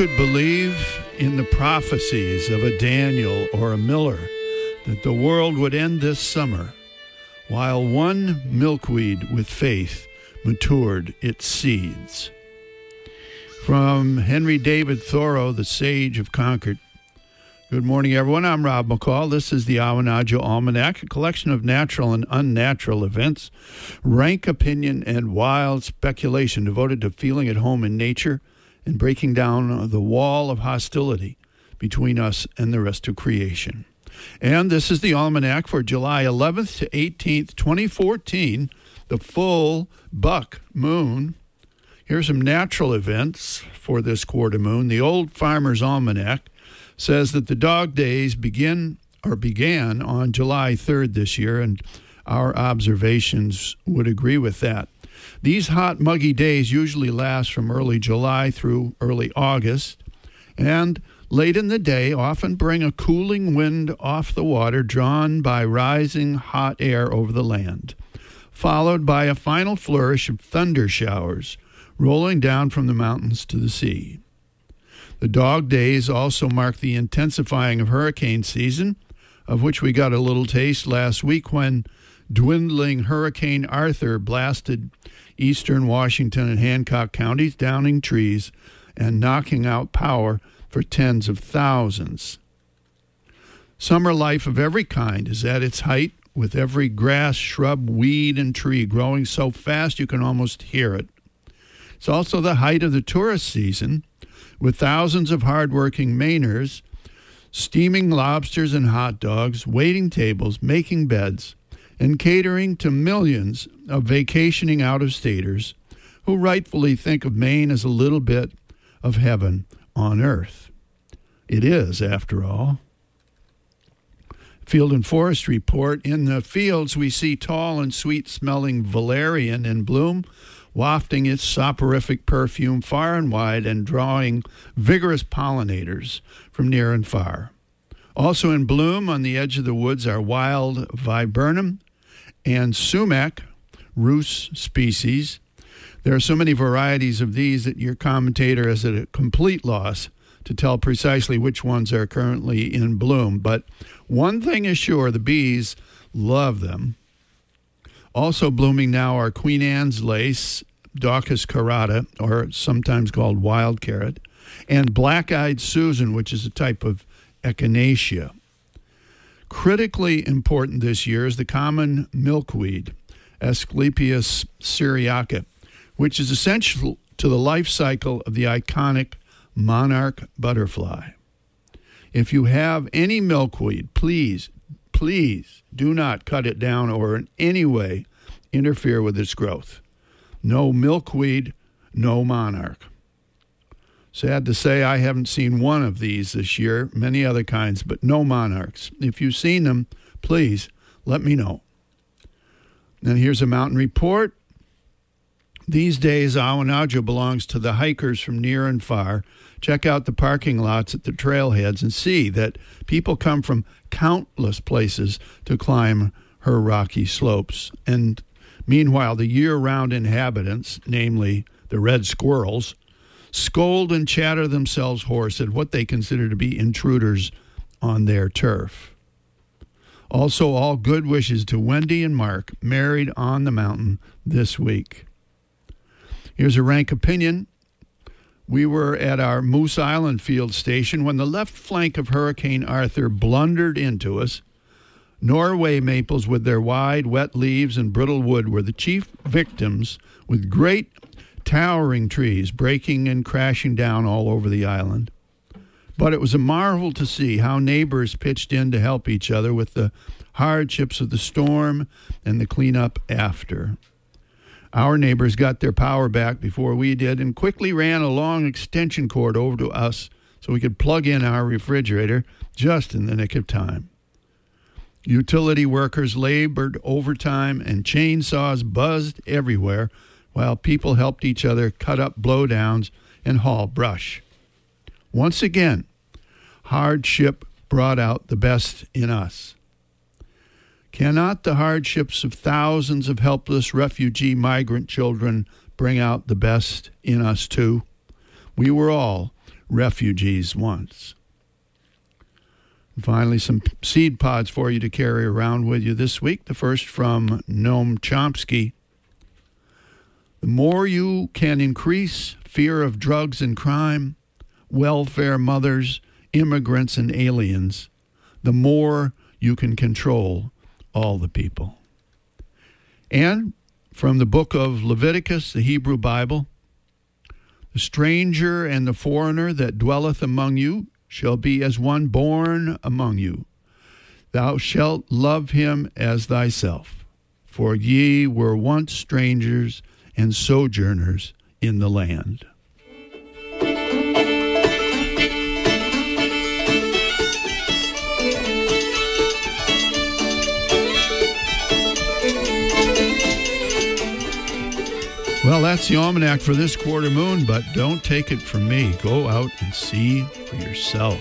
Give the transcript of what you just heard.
Could believe in the prophecies of a Daniel or a Miller that the world would end this summer while one milkweed with faith matured its seeds? From Henry David Thoreau, the sage of Concord. Good morning, everyone. I'm Rob McCall. This is the Awanadjo Almanac, a collection of natural and unnatural events, rank opinion, and wild speculation devoted to feeling at home in nature and breaking down the wall of hostility between us and the rest of creation. And this is the Almanac for July 11th to 18th, 2014, the full buck moon. Here's some natural events for this quarter moon. The Old Farmer's Almanac says that the dog days begin or began on July 3rd this year, and our observations would agree with that. These hot, muggy days usually last from early July through early August, and late in the day often bring a cooling wind off the water drawn by rising hot air over the land, followed by a final flourish of thunder showers rolling down from the mountains to the sea. The dog days also mark the intensifying of hurricane season, of which we got a little taste last week when dwindling Hurricane Arthur blasted eastern Washington and Hancock counties, downing trees and knocking out power for tens of thousands. Summer life of every kind is at its height, with every grass, shrub, weed, and tree growing so fast you can almost hear it. It's also the height of the tourist season, with thousands of hardworking Mainers steaming lobsters and hot dogs, waiting tables, making beds, and catering to millions of vacationing out of staters who rightfully think of Maine as a little bit of heaven on earth. It is, after all. Field and Forest Report In the fields, we see tall and sweet smelling valerian in bloom wafting its soporific perfume far and wide and drawing vigorous pollinators from near and far. Also in bloom on the edge of the woods are wild viburnum and sumac, rhus species. There are so many varieties of these that your commentator is at a complete loss to tell precisely which ones are currently in bloom. But one thing is sure the bees love them. Also blooming now are Queen Anne's lace, Daucus carota, or sometimes called wild carrot, and black eyed Susan, which is a type of echinacea. Critically important this year is the common milkweed, Asclepias syriaca, which is essential to the life cycle of the iconic monarch butterfly. If you have any milkweed, please Please do not cut it down or in any way interfere with its growth. No milkweed, no monarch. Sad to say, I haven't seen one of these this year, many other kinds, but no monarchs. If you've seen them, please let me know. And here's a mountain report. These days, Awanadjo belongs to the hikers from near and far. Check out the parking lots at the trailheads and see that people come from countless places to climb her rocky slopes. And meanwhile, the year round inhabitants, namely the red squirrels, scold and chatter themselves hoarse at what they consider to be intruders on their turf. Also, all good wishes to Wendy and Mark, married on the mountain this week. Here's a rank opinion. We were at our Moose Island field station when the left flank of Hurricane Arthur blundered into us. Norway maples, with their wide, wet leaves and brittle wood, were the chief victims, with great, towering trees breaking and crashing down all over the island. But it was a marvel to see how neighbors pitched in to help each other with the hardships of the storm and the cleanup after. Our neighbors got their power back before we did and quickly ran a long extension cord over to us so we could plug in our refrigerator just in the nick of time. Utility workers labored overtime and chainsaws buzzed everywhere while people helped each other cut up blowdowns and haul brush. Once again, hardship brought out the best in us. Cannot the hardships of thousands of helpless refugee migrant children bring out the best in us too? We were all refugees once. Finally, some seed pods for you to carry around with you this week. The first from Noam Chomsky. More you can increase fear of drugs and crime, welfare mothers, immigrants, and aliens, the more you can control all the people. And from the book of Leviticus, the Hebrew Bible, the stranger and the foreigner that dwelleth among you shall be as one born among you. Thou shalt love him as thyself. For ye were once strangers and sojourners in the land. Well, that's the almanac for this quarter moon, but don't take it from me. Go out and see for yourself.